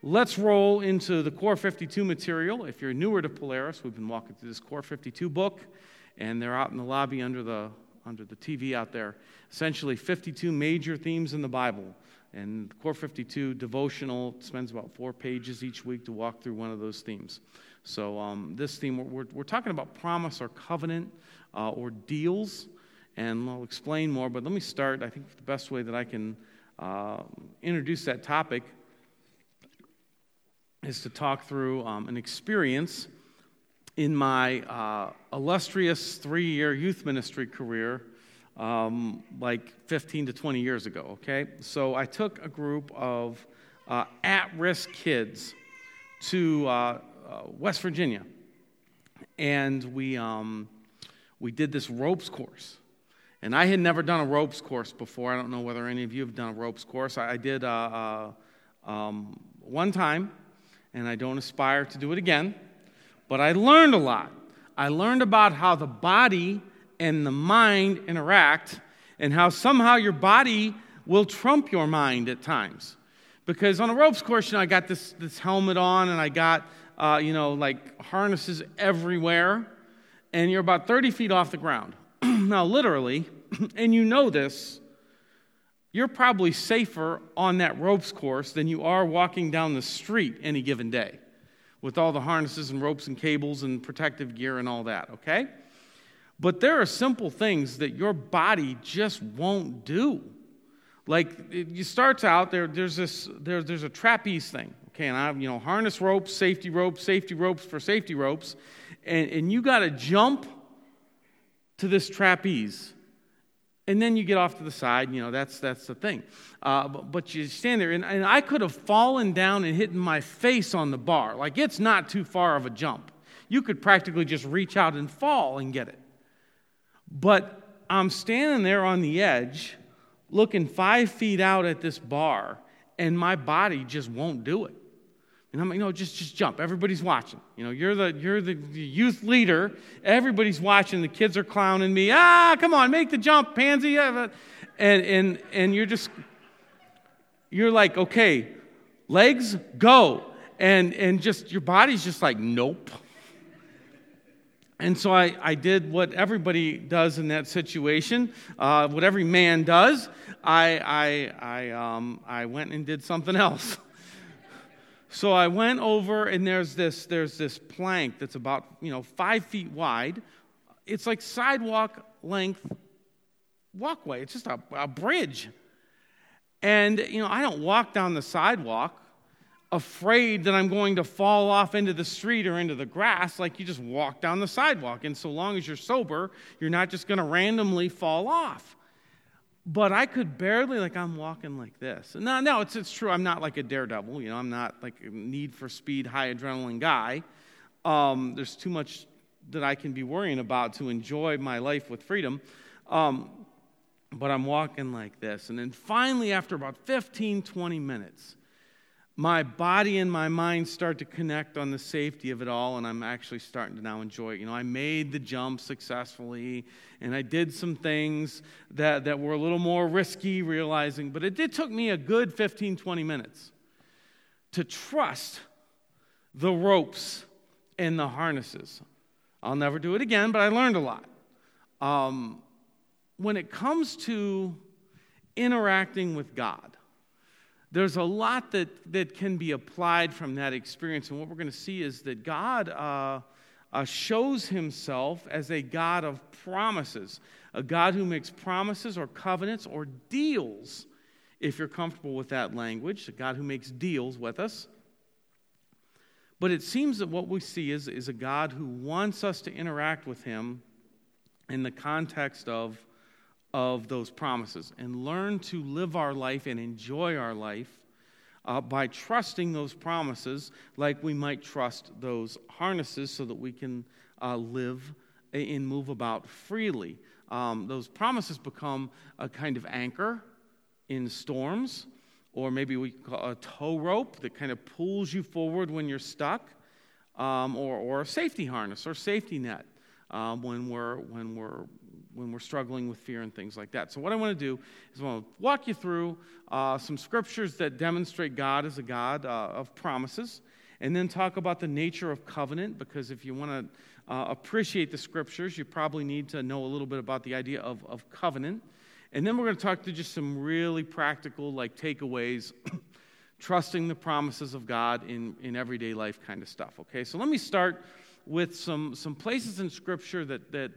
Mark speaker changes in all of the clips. Speaker 1: Let's roll into the Core 52 material. If you're newer to Polaris, we've been walking through this Core 52 book, and they're out in the lobby under the, under the TV out there. Essentially, 52 major themes in the Bible. And the Core 52 devotional spends about four pages each week to walk through one of those themes. So, um, this theme, we're, we're talking about promise or covenant uh, or deals, and I'll explain more, but let me start. I think the best way that I can uh, introduce that topic is to talk through um, an experience in my uh, illustrious three year youth ministry career, um, like 15 to 20 years ago, okay? So I took a group of uh, at risk kids to uh, uh, West Virginia, and we, um, we did this ropes course. And I had never done a ropes course before. I don't know whether any of you have done a ropes course. I, I did uh, uh, um, one time and I don't aspire to do it again, but I learned a lot. I learned about how the body and the mind interact and how somehow your body will trump your mind at times. Because on a ropes course, you know, I got this, this helmet on and I got, uh, you know, like harnesses everywhere, and you're about 30 feet off the ground. now, literally, and you know this, you're probably safer on that ropes course than you are walking down the street any given day with all the harnesses and ropes and cables and protective gear and all that, okay? But there are simple things that your body just won't do. Like it, starts out there, there's this there, there's a trapeze thing, okay? And I, you know, harness ropes, safety ropes, safety ropes for safety ropes, and, and you got to jump to this trapeze and then you get off to the side, you know, that's, that's the thing. Uh, but, but, you stand there, and, and I could have fallen down and hit my face on the bar. Like, it's not too far of a jump. You could practically just reach out and fall and get it. But I'm standing there on the edge, looking five feet out at this bar, and my body just won't do it. And I'm like, no, just, just jump. Everybody's watching. You know, you're the, you're the youth leader. Everybody's watching. The kids are clowning me. Ah, come on, make the jump, pansy. And, and, and you're just, you're like, okay, legs, go. And, and just, your body's just like, nope. And so I, I did what everybody does in that situation, uh, what every man does. I, I, I, um, I went and did something else. So I went over, and there's this, there's this plank that's about, you know, five feet wide. It's like sidewalk length walkway. It's just a, a bridge. And, you know, I don't walk down the sidewalk afraid that I'm going to fall off into the street or into the grass. Like, you just walk down the sidewalk. And so long as you're sober, you're not just going to randomly fall off but I could barely, like, I'm walking like this. No, no, it's, it's true. I'm not like a daredevil. You know, I'm not like a need for speed, high adrenaline guy. Um, there's too much that I can be worrying about to enjoy my life with freedom. Um, but I'm walking like this. And then finally, after about 15, 20 minutes, my body and my mind start to connect on the safety of it all, and I'm actually starting to now enjoy it. You know, I made the jump successfully, and I did some things that, that were a little more risky, realizing, but it did took me a good 15, 20 minutes to trust the ropes and the harnesses. I'll never do it again, but I learned a lot. Um, when it comes to interacting with God, there's a lot that, that can be applied from that experience. And what we're going to see is that God uh, uh, shows himself as a God of promises, a God who makes promises or covenants or deals, if you're comfortable with that language, a God who makes deals with us. But it seems that what we see is, is a God who wants us to interact with him in the context of of those promises and learn to live our life and enjoy our life uh, by trusting those promises like we might trust those harnesses so that we can uh, live and move about freely. Um, those promises become a kind of anchor in storms, or maybe we call a tow rope that kind of pulls you forward when you're stuck, um, or, or a safety harness or safety net um, when, we're, when we're when we're struggling with fear and things like that. So, what I want to do is I want to walk you through uh, some scriptures that demonstrate God as a God uh, of promises, and then talk about the nature of covenant, because if you want to uh, appreciate the scriptures, you probably need to know a little bit about the idea of, of covenant. And then we're going to talk to just some really practical, like takeaways, trusting the promises of God in, in everyday life kind of stuff. Okay, so let me start with some, some places in Scripture that, that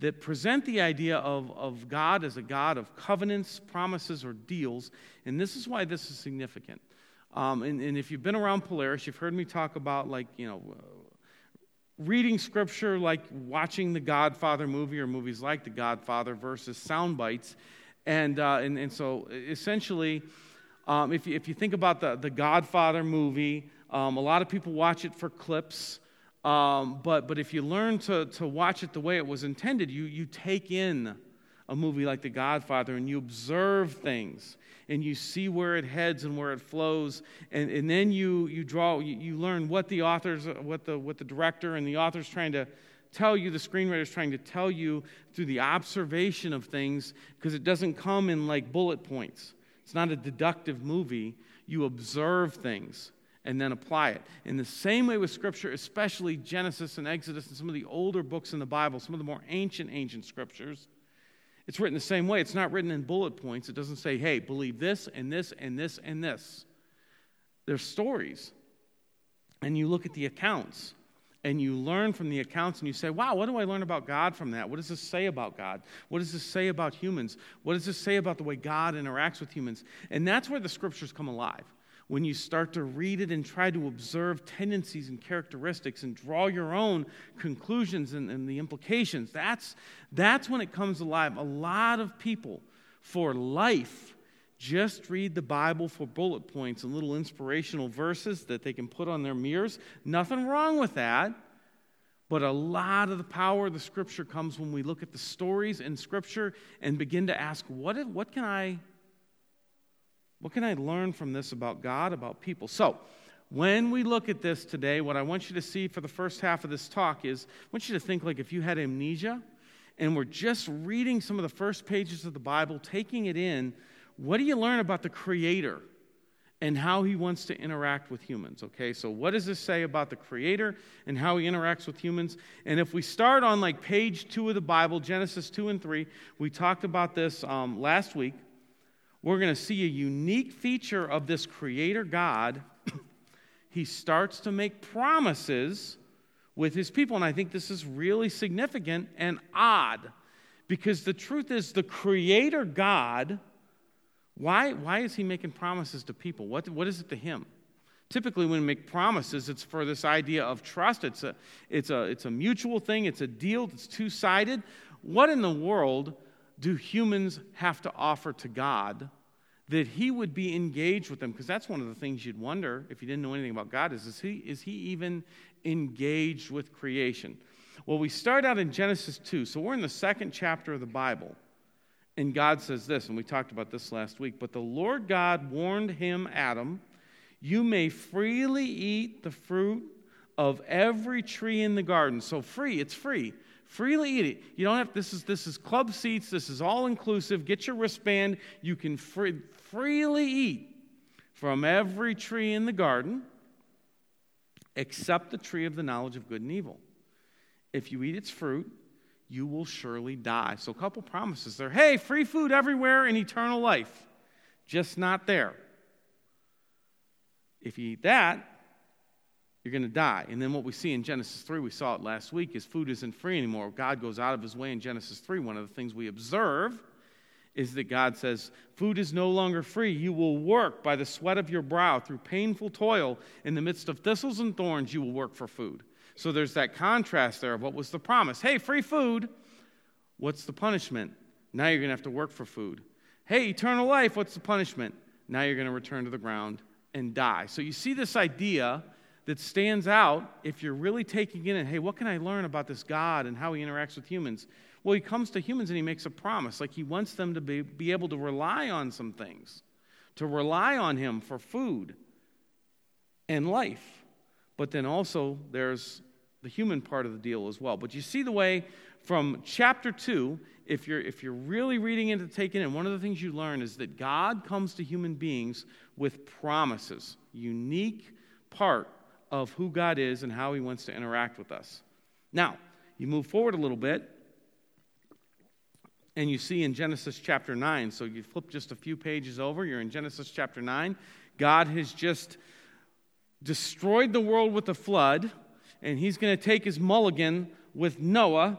Speaker 1: that present the idea of, of God as a God of covenants, promises, or deals. And this is why this is significant. Um, and, and if you've been around Polaris, you've heard me talk about, like, you know, reading scripture like watching the Godfather movie or movies like the Godfather versus sound bites. And, uh, and, and so essentially, um, if, you, if you think about the, the Godfather movie, um, a lot of people watch it for clips. Um, but, but if you learn to, to watch it the way it was intended, you, you take in a movie like The Godfather and you observe things and you see where it heads and where it flows and, and then you, you draw you, you learn what the authors what the what the director and the author's trying to tell you the screenwriter's trying to tell you through the observation of things because it doesn't come in like bullet points it's not a deductive movie you observe things and then apply it. In the same way with Scripture, especially Genesis and Exodus and some of the older books in the Bible, some of the more ancient, ancient Scriptures, it's written the same way. It's not written in bullet points. It doesn't say, hey, believe this and this and this and this. They're stories. And you look at the accounts and you learn from the accounts and you say, wow, what do I learn about God from that? What does this say about God? What does this say about humans? What does this say about the way God interacts with humans? And that's where the scriptures come alive when you start to read it and try to observe tendencies and characteristics and draw your own conclusions and, and, the implications, that's, that's when it comes alive. A lot of people for life just read the Bible for bullet points and little inspirational verses that they can put on their mirrors. Nothing wrong with that. But a lot of the power of the scripture comes when we look at the stories in scripture and begin to ask, what, what can I what can I learn from this about God, about people? So, when we look at this today, what I want you to see for the first half of this talk is I want you to think like if you had amnesia and we're just reading some of the first pages of the Bible, taking it in, what do you learn about the Creator and how He wants to interact with humans? Okay, so what does this say about the Creator and how He interacts with humans? And if we start on like page two of the Bible, Genesis 2 and 3, we talked about this um, last week we're going to see a unique feature of this creator God. he starts to make promises with his people. And I think this is really significant and odd because the truth is the creator God, why, why is he making promises to people? What, what is it to him? Typically, when we make promises, it's for this idea of trust. It's a, it's a, it's a mutual thing, it's a deal, it's two sided. What in the world do humans have to offer to God that he would be engaged with them? Because that's one of the things you'd wonder if you didn't know anything about God is, is he, is he even engaged with creation? Well, we start out in Genesis 2, so we're in the second chapter of the Bible. And God says this, and we talked about this last week, but the Lord God warned him, Adam, you may freely eat the fruit of every tree in the garden. So free, it's free. Freely eat it. You don't have this is this is club seats. This is all inclusive. Get your wristband. You can free, freely eat from every tree in the garden except the tree of the knowledge of good and evil. If you eat its fruit, you will surely die. So, a couple promises there. Hey, free food everywhere and eternal life, just not there. If you eat that, you're going to die. And then what we see in Genesis 3, we saw it last week, is food isn't free anymore. God goes out of his way in Genesis 3. One of the things we observe is that God says, Food is no longer free. You will work by the sweat of your brow through painful toil. In the midst of thistles and thorns, you will work for food. So there's that contrast there of what was the promise. Hey, free food. What's the punishment? Now you're going to have to work for food. Hey, eternal life. What's the punishment? Now you're going to return to the ground and die. So you see this idea that stands out if you're really taking in and hey, what can I learn about this God and how he interacts with humans? Well, he comes to humans and he makes a promise. Like he wants them to be, be able to rely on some things, to rely on him for food and life. But then also there's the human part of the deal as well. But you see the way from chapter 2, if you're, if you're really reading into taking in, one of the things you learn is that God comes to human beings with promises, unique part of who God is and how He wants to interact with us. Now, you move forward a little bit, and you see in Genesis chapter 9. So you flip just a few pages over, you're in Genesis chapter 9. God has just destroyed the world with a flood, and He's going to take His mulligan with Noah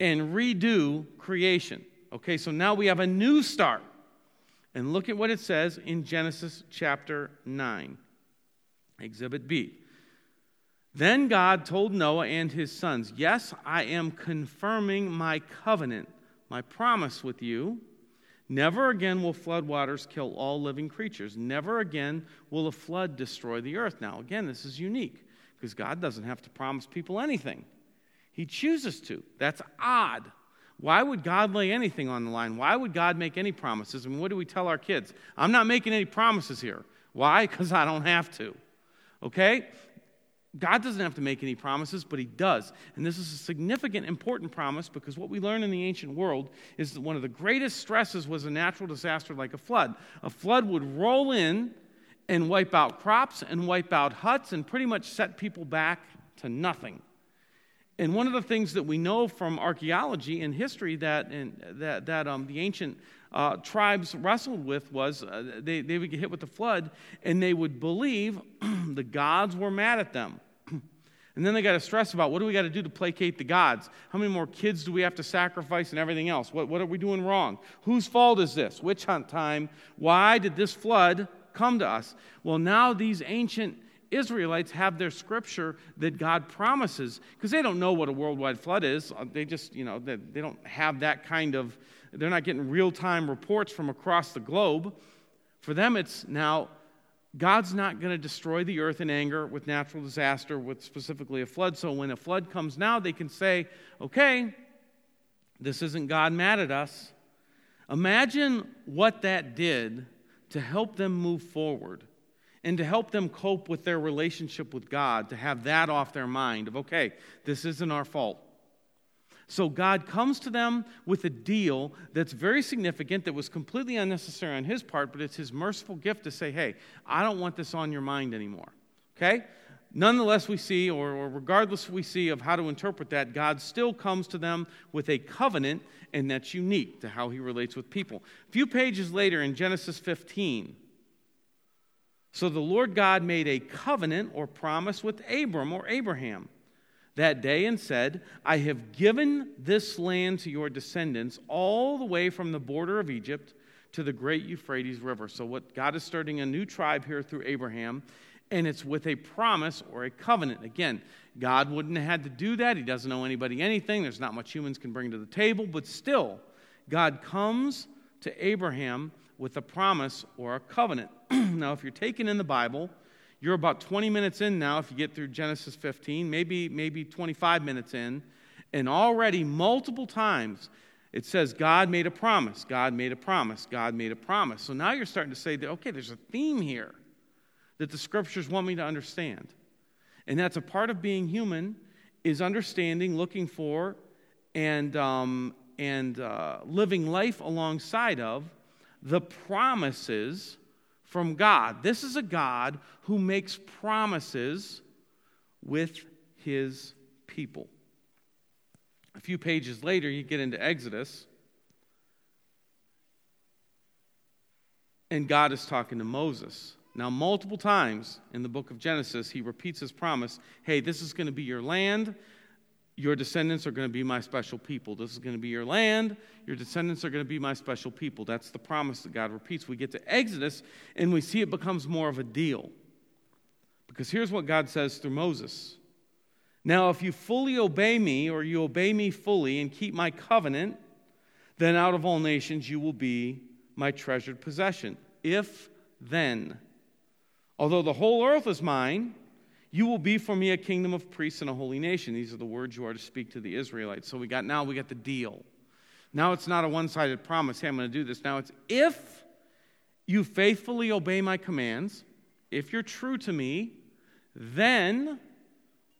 Speaker 1: and redo creation. Okay, so now we have a new start. And look at what it says in Genesis chapter 9, Exhibit B. Then God told Noah and his sons, Yes, I am confirming my covenant, my promise with you. Never again will floodwaters kill all living creatures. Never again will a flood destroy the earth. Now, again, this is unique because God doesn't have to promise people anything, He chooses to. That's odd. Why would God lay anything on the line? Why would God make any promises? And what do we tell our kids? I'm not making any promises here. Why? Because I don't have to. Okay? God doesn't have to make any promises, but He does. And this is a significant, important promise because what we learn in the ancient world is that one of the greatest stresses was a natural disaster like a flood. A flood would roll in and wipe out crops and wipe out huts and pretty much set people back to nothing. And one of the things that we know from archaeology and history that, and, that, that um, the ancient uh, tribes wrestled with was uh, they, they would get hit with the flood and they would believe the gods were mad at them. And then they got to stress about what do we got to do to placate the gods? How many more kids do we have to sacrifice and everything else? What, what are we doing wrong? Whose fault is this? Witch hunt time. Why did this flood come to us? Well, now these ancient Israelites have their scripture that God promises because they don't know what a worldwide flood is. Uh, they just, you know, they, they don't have that kind of, they're not getting real time reports from across the globe. For them, it's now God's not going to destroy the earth in anger with natural disaster, with specifically a flood. So when a flood comes now, they can say, okay, this isn't God mad at us. Imagine what that did to help them move forward and to help them cope with their relationship with God, to have that off their mind of, okay, this isn't our fault. So God comes to them with a deal that's very significant, that was completely unnecessary on his part, but it's his merciful gift to say, hey, I don't want this on your mind anymore. Okay? Nonetheless, we see, or, or regardless we see of how to interpret that, God still comes to them with a covenant, and that's unique to how he relates with people. A few pages later in Genesis 15, so the Lord God made a covenant or promise with Abram or Abraham that day and said, I have given this land to your descendants all the way from the border of Egypt to the great Euphrates River. So, what God is starting a new tribe here through Abraham, and it's with a promise or a covenant. Again, God wouldn't have had to do that. He doesn't owe anybody anything. There's not much humans can bring to the table, but still, God comes to Abraham with a promise or a covenant. now, if you're taken in the Bible, you're about 20 minutes in now, if you get through Genesis 15, maybe, maybe 25 minutes in, and already multiple times it says, God made a promise, God made a promise, God made a promise. So now you're starting to say, that, okay, there's a theme here that the scriptures want me to understand. And that's a part of being human, is understanding, looking for, and, um, and uh, living life alongside of the promises from God. This is a God who makes promises with his people. A few pages later, you get into Exodus, and God is talking to Moses. Now, multiple times in the book of Genesis, he repeats his promise hey, this is going to be your land. Your descendants are going to be my special people. This is going to be your land. Your descendants are going to be my special people. That's the promise that God repeats. We get to Exodus and we see it becomes more of a deal. Because here's what God says through Moses Now, if you fully obey me, or you obey me fully and keep my covenant, then out of all nations you will be my treasured possession. If then, although the whole earth is mine, you will be for me a kingdom of priests and a holy nation. These are the words you are to speak to the Israelites. So we got now we got the deal. Now it's not a one-sided promise, hey, I'm going to do this. Now it's if you faithfully obey my commands, if you're true to me, then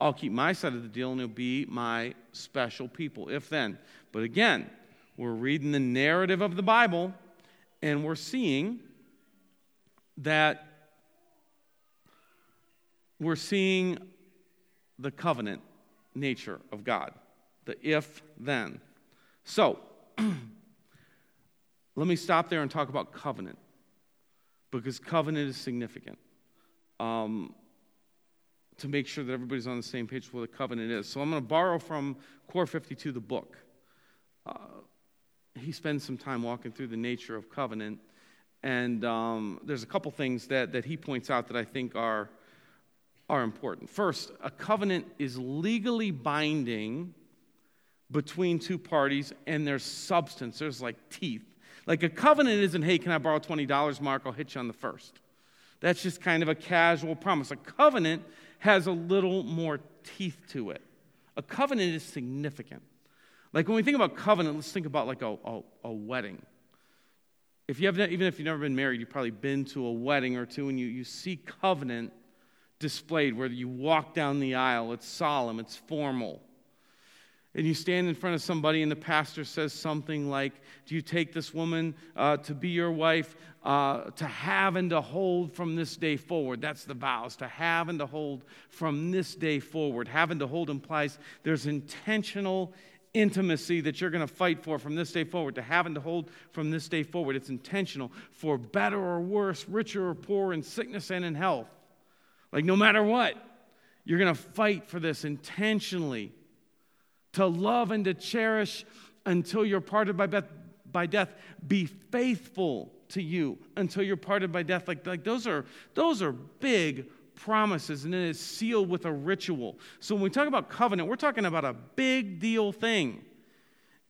Speaker 1: I'll keep my side of the deal and you'll be my special people. If then. But again, we're reading the narrative of the Bible and we're seeing that we're seeing the covenant nature of God, the if then. So, let me stop there and talk about covenant because covenant is significant um, to make sure that everybody's on the same page with what a covenant is. So, I'm going to borrow from Core 52, the book. Uh, he spends some time walking through the nature of covenant. And um, there's a couple things that, that he points out that I think are are important. First, a covenant is legally binding between two parties and there's substance, there's like teeth. Like a covenant isn't, hey, can I borrow $20, Mark? I'll hit you on the first. That's just kind of a casual promise. A covenant has a little more teeth to it. A covenant is significant. Like when we think about covenant, let's think about like a, a, a wedding. If you have, even if you've never been married, you've probably been to a wedding or two, and you, you see covenant displayed where you walk down the aisle. It's solemn, it's formal. And you stand in front of somebody, and the pastor says something like, Do you take this woman uh, to be your wife, uh, to have and to hold from this day forward? That's the vows, to have and to hold from this day forward. Have and to hold implies there's intentional intimacy that you're going to fight for from this day forward, to have and to hold from this day forward. It's intentional for better or worse, richer or poor, in sickness and in health. Like, no matter what, you're going to fight for this intentionally to love and to cherish until you're parted by, death. by death. Be faithful to you until you're parted by death. Like, like those, are, those are big promises, and it is sealed with a ritual. So when we talk about covenant, we're talking about a big deal thing.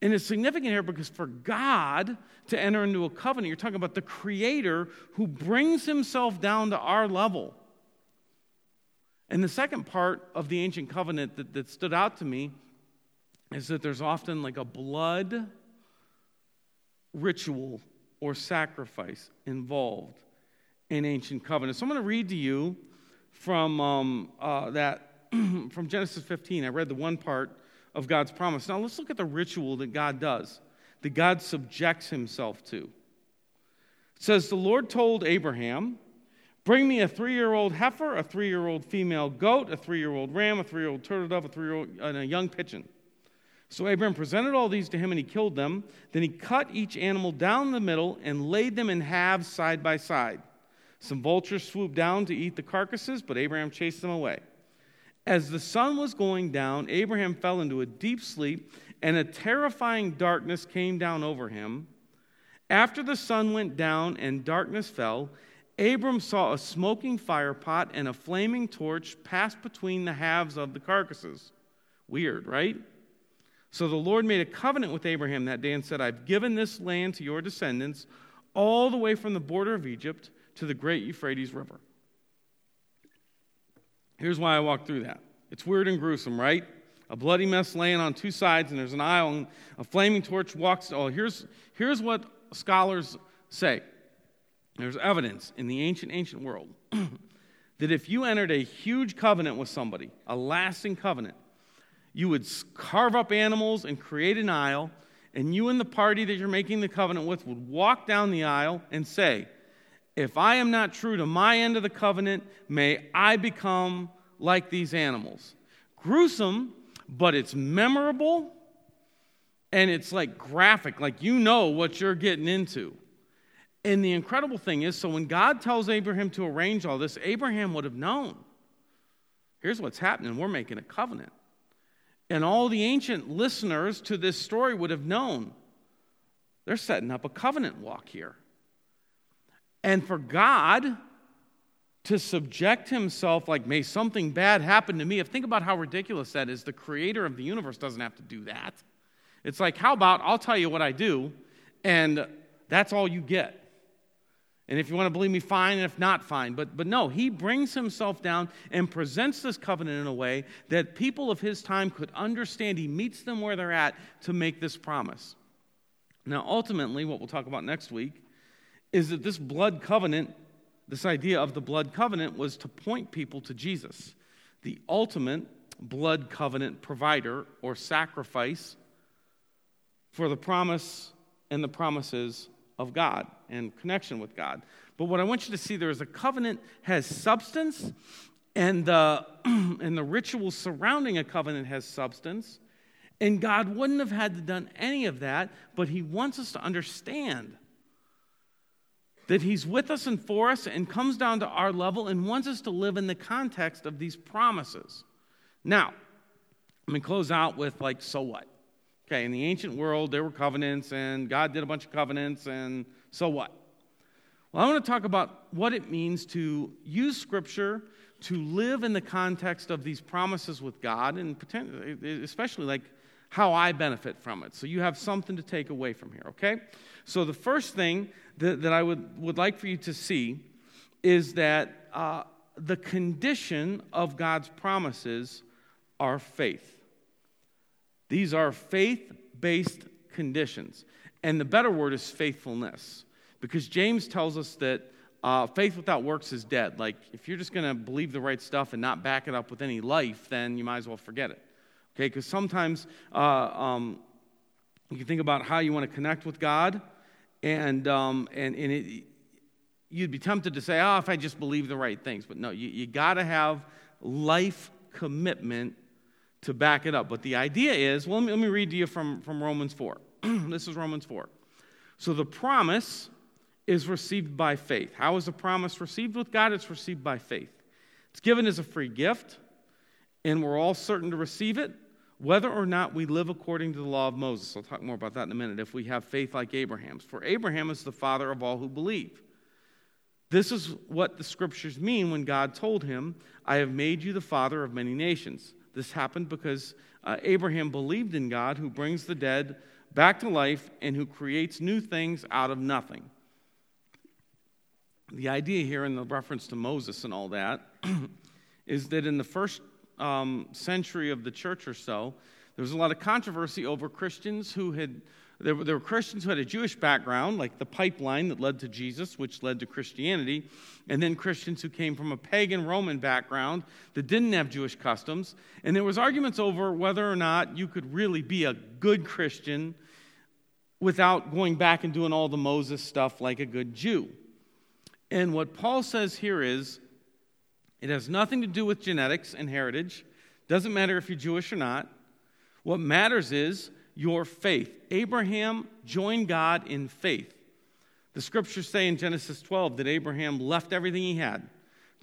Speaker 1: And it's significant here because for God to enter into a covenant, you're talking about the Creator who brings Himself down to our level and the second part of the ancient covenant that, that stood out to me is that there's often like a blood ritual or sacrifice involved in ancient covenant. So I'm going to read to you from um, uh, that from Genesis 15. I read the one part of God's promise. Now let's look at the ritual that God does, that God subjects Himself to. It says the Lord told Abraham, Bring me a three year old heifer, a three year old female goat, a three year old ram, a three year old turtle dove, a three year old, and a young pigeon. So Abram presented all these to him and he killed them. Then he cut each animal down the middle and laid them in halves side by side. Some vultures swooped down to eat the carcasses, but Abraham chased them away. As the sun was going down, Abraham fell into a deep sleep, and a terrifying darkness came down over him. After the sun went down and darkness fell, Abram saw a smoking firepot and a flaming torch pass between the halves of the carcasses. Weird, right? So the Lord made a covenant with Abraham that day and said, I've given this land to your descendants all the way from the border of Egypt to the great Euphrates River. Here's why I walked through that. It's weird and gruesome, right? A bloody mess laying on two sides, and there's an aisle, and a flaming torch walks. Oh, here's, here's what scholars say there's evidence in the ancient, ancient world that if you entered a huge covenant with somebody, a lasting covenant, you would carve up animals and create an aisle, and you and the party that you're making the covenant with would walk down the aisle and say, If I am not true to my end of the covenant, may I become like these animals. Gruesome, but it's memorable and it's like graphic, like you know what you're getting into. And the incredible thing is so when God tells Abraham to arrange all this, Abraham would have known. Here's what's happening we're making a covenant. And all the ancient listeners to this story would have known they're setting up a covenant walk here. And for God to subject himself, like, may something bad happen to me, if think about how ridiculous that is, the creator of the universe doesn't have to do that. It's like, how about I'll tell you what I do, and that's all you get. And if you want to believe me, fine, and if not, fine. But, but no, he brings himself down and presents this covenant in a way that people of his time could understand. He meets them where they're at to make this promise. Now, ultimately, what we'll talk about next week is that this blood covenant, this idea of the blood covenant, was to point people to Jesus, the ultimate blood covenant provider or sacrifice for the promise and the promises of God and connection with God. But what I want you to see there is a covenant has substance, and the, and the ritual surrounding a covenant has substance. And God wouldn't have had to done any of that, but He wants us to understand that He's with us and for us and comes down to our level and wants us to live in the context of these promises. Now, I'm going to close out with, like, so what? Okay, in the ancient world, there were covenants, and God did a bunch of covenants, and so what? Well, I want to talk about what it means to use Scripture to live in the context of these promises with God, and especially like how I benefit from it. So you have something to take away from here, okay? So the first thing that, that I would, would like for you to see is that uh, the condition of God's promises are faith. These are faith based conditions. And the better word is faithfulness, because James tells us that uh, faith without works is dead. Like, if you're just going to believe the right stuff and not back it up with any life, then you might as well forget it. Okay, because sometimes uh, um, you can think about how you want to connect with God, and, um, and, and it, you'd be tempted to say, oh, if I just believe the right things. But no, you, you got to have life commitment to back it up. But the idea is well, let me, let me read to you from, from Romans 4. this is Romans 4. So the promise is received by faith. How is the promise received with God? It's received by faith. It's given as a free gift, and we're all certain to receive it, whether or not we live according to the law of Moses. I'll talk more about that in a minute if we have faith like Abraham's. For Abraham is the father of all who believe. This is what the scriptures mean when God told him, I have made you the father of many nations. This happened because uh, Abraham believed in God who brings the dead back to life and who creates new things out of nothing. The idea here in the reference to Moses and all that is that in the first um, century of the church or so, there was a lot of controversy over Christians who had there were, there were, Christians who had a Jewish background, like the pipeline that led to Jesus, which led to Christianity, and then Christians who came from a pagan Roman background that didn't have Jewish customs. And there was arguments over whether or not you could really be a good Christian without going back and doing all the Moses stuff like a good Jew. And what Paul says here is it has nothing to do with genetics and heritage. Doesn't matter if you're Jewish or not. What matters is your faith. Abraham joined God in faith. The scriptures say in Genesis 12 that Abraham left everything he had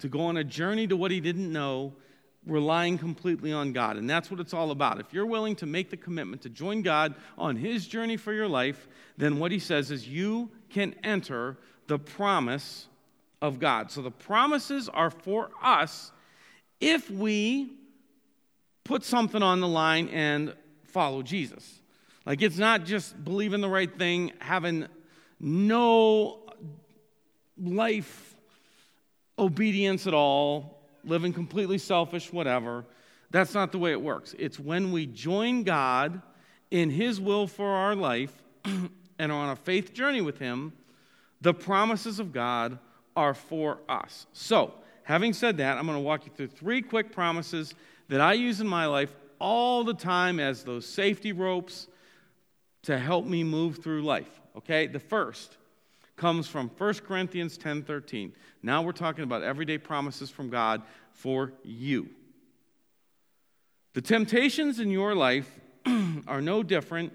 Speaker 1: to go on a journey to what he didn't know, relying completely on God. And that's what it's all about. If you're willing to make the commitment to join God on his journey for your life, then what he says is you can enter the promise of God. So the promises are for us if we put something on the line and follow Jesus. Like it's not just believing the right thing, having no life obedience at all, living completely selfish, whatever. That's not the way it works. It's when we join God in His will for our life and are on a faith journey with Him, the promises of God are for us. So, having said that, I'm going to walk you through three quick promises that I use in my life all the time as those safety ropes to help me move through life. Okay? The first comes from 1 Corinthians 10:13. Now we're talking about everyday promises from God for you. The temptations in your life are no different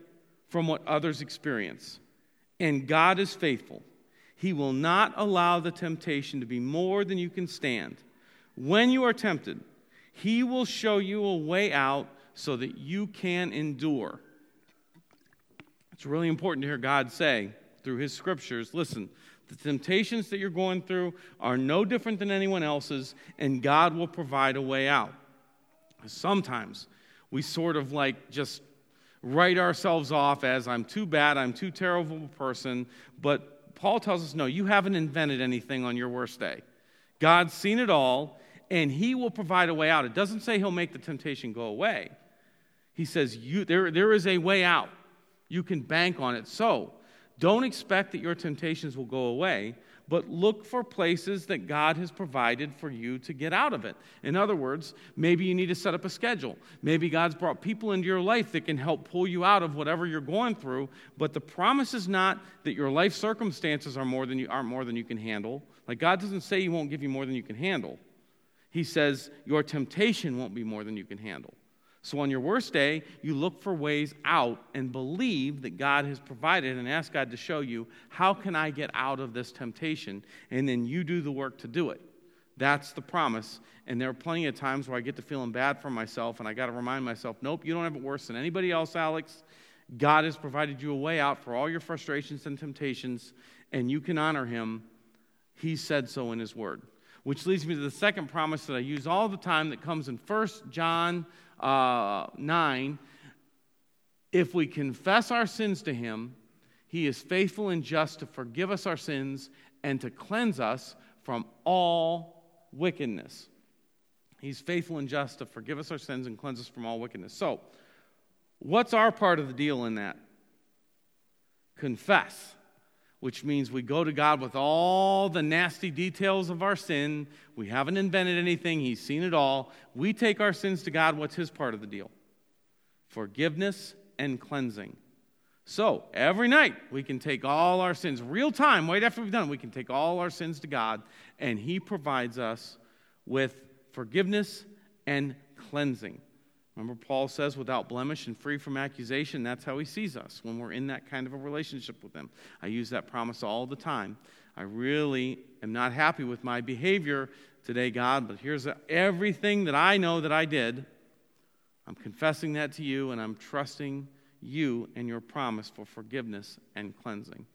Speaker 1: from what others experience. And God is faithful. He will not allow the temptation to be more than you can stand. When you are tempted, He will show you a way out so that you can endure. It's really important to hear God say through His scriptures listen, the temptations that you're going through are no different than anyone else's, and God will provide a way out. Sometimes we sort of like just write ourselves off as I'm too bad, I'm too terrible a person, but Paul tells us no, you haven't invented anything on your worst day. God's seen it all, and He will provide a way out. It doesn't say He'll make the temptation go away. He says, you, there, there is a way out. You can bank on it. So, don't expect that your temptations will go away, but look for places that God has provided for you to get out of it. In other words, maybe you need to set up a schedule. Maybe God's brought people into your life that can help pull you out of whatever you're going through, but the promise is not that your life circumstances are more than you, aren't more than you can handle. Like, God doesn't say He won't give you more than you can handle, He says your temptation won't be more than you can handle. So on your worst day, you look for ways out and believe that God has provided and ask God to show you, how can I get out of this temptation? And then you do the work to do it. That's the promise. And there are plenty of times where I get to feeling bad for myself and I got to remind myself, nope, you don't have it worse than anybody else, Alex. God has provided you a way out for all your frustrations and temptations, and you can honor him. He said so in his word which leads me to the second promise that I use all the time that comes in 1 John uh, 9. If we confess our sins to him, he is faithful and just to forgive us our sins and to cleanse us from all wickedness. He's faithful and just to forgive us our sins and cleanse us from all wickedness. So, what's our part of the deal in that? Confess which means we go to God with all the nasty details of our sin. We haven't invented anything, He's seen it all. We take our sins to God. What's His part of the deal? Forgiveness and cleansing. So every night we can take all our sins, real time, right after we've done, we can take all our sins to God, and He provides us with forgiveness and cleansing. Remember, Paul says, without blemish and free from accusation, that's how he sees us when we're in that kind of a relationship with him. I use that promise all the time. I really am not happy with my behavior today, God, but here's everything that I know that I did. I'm confessing that to you, and I'm trusting you and your promise for forgiveness and cleansing.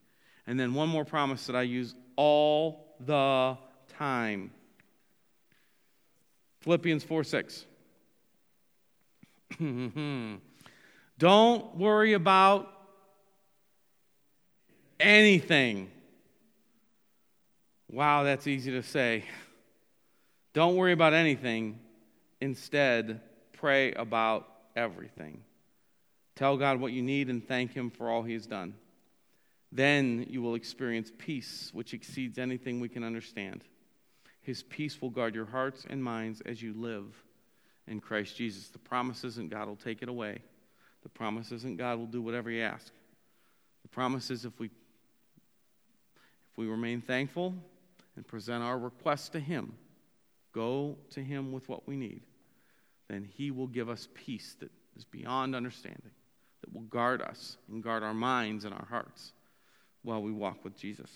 Speaker 1: And then one more promise that I use all the time Philippians 4 6. Don't worry about anything. Wow, that's easy to say. Don't worry about anything. Instead, pray about everything. Tell God what you need and thank Him for all He's done. Then you will experience peace, which exceeds anything we can understand. His peace will guard your hearts and minds as you live in Christ Jesus. The promise isn't God will take it away. The promise isn't God will do whatever you ask. The promise is if we if we remain thankful and present our requests to him, go to him with what we need, then he will give us peace that is beyond understanding, that will guard us and guard our minds and our hearts while we walk with Jesus.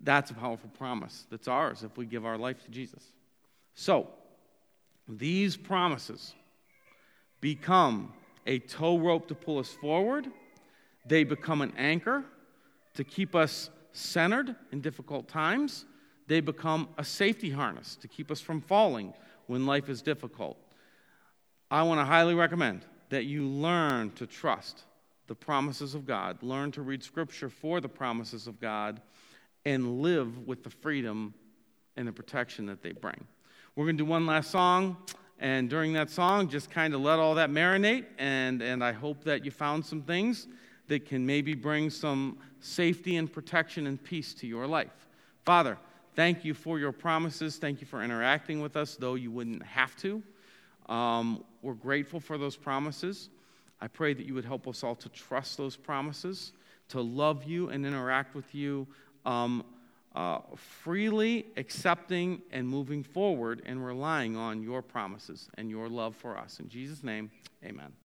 Speaker 1: That's a powerful promise that's ours if we give our life to Jesus. So, these promises become a tow rope to pull us forward, they become an anchor to keep us centered in difficult times, they become a safety harness to keep us from falling when life is difficult. I want to highly recommend that you learn to trust the promises of God, learn to read Scripture for the promises of God, and live with the freedom and the protection that they bring. We're going to do one last song. And during that song, just kind of let all that marinate. And, and I hope that you found some things that can maybe bring some safety and protection and peace to your life. Father, thank you for your promises. Thank you for interacting with us, though you wouldn't have to. Um, we're grateful for those promises. I pray that you would help us all to trust those promises, to love you and interact with you. Um, uh, freely accepting and moving forward and relying on your promises and your love for us. In Jesus' name, amen.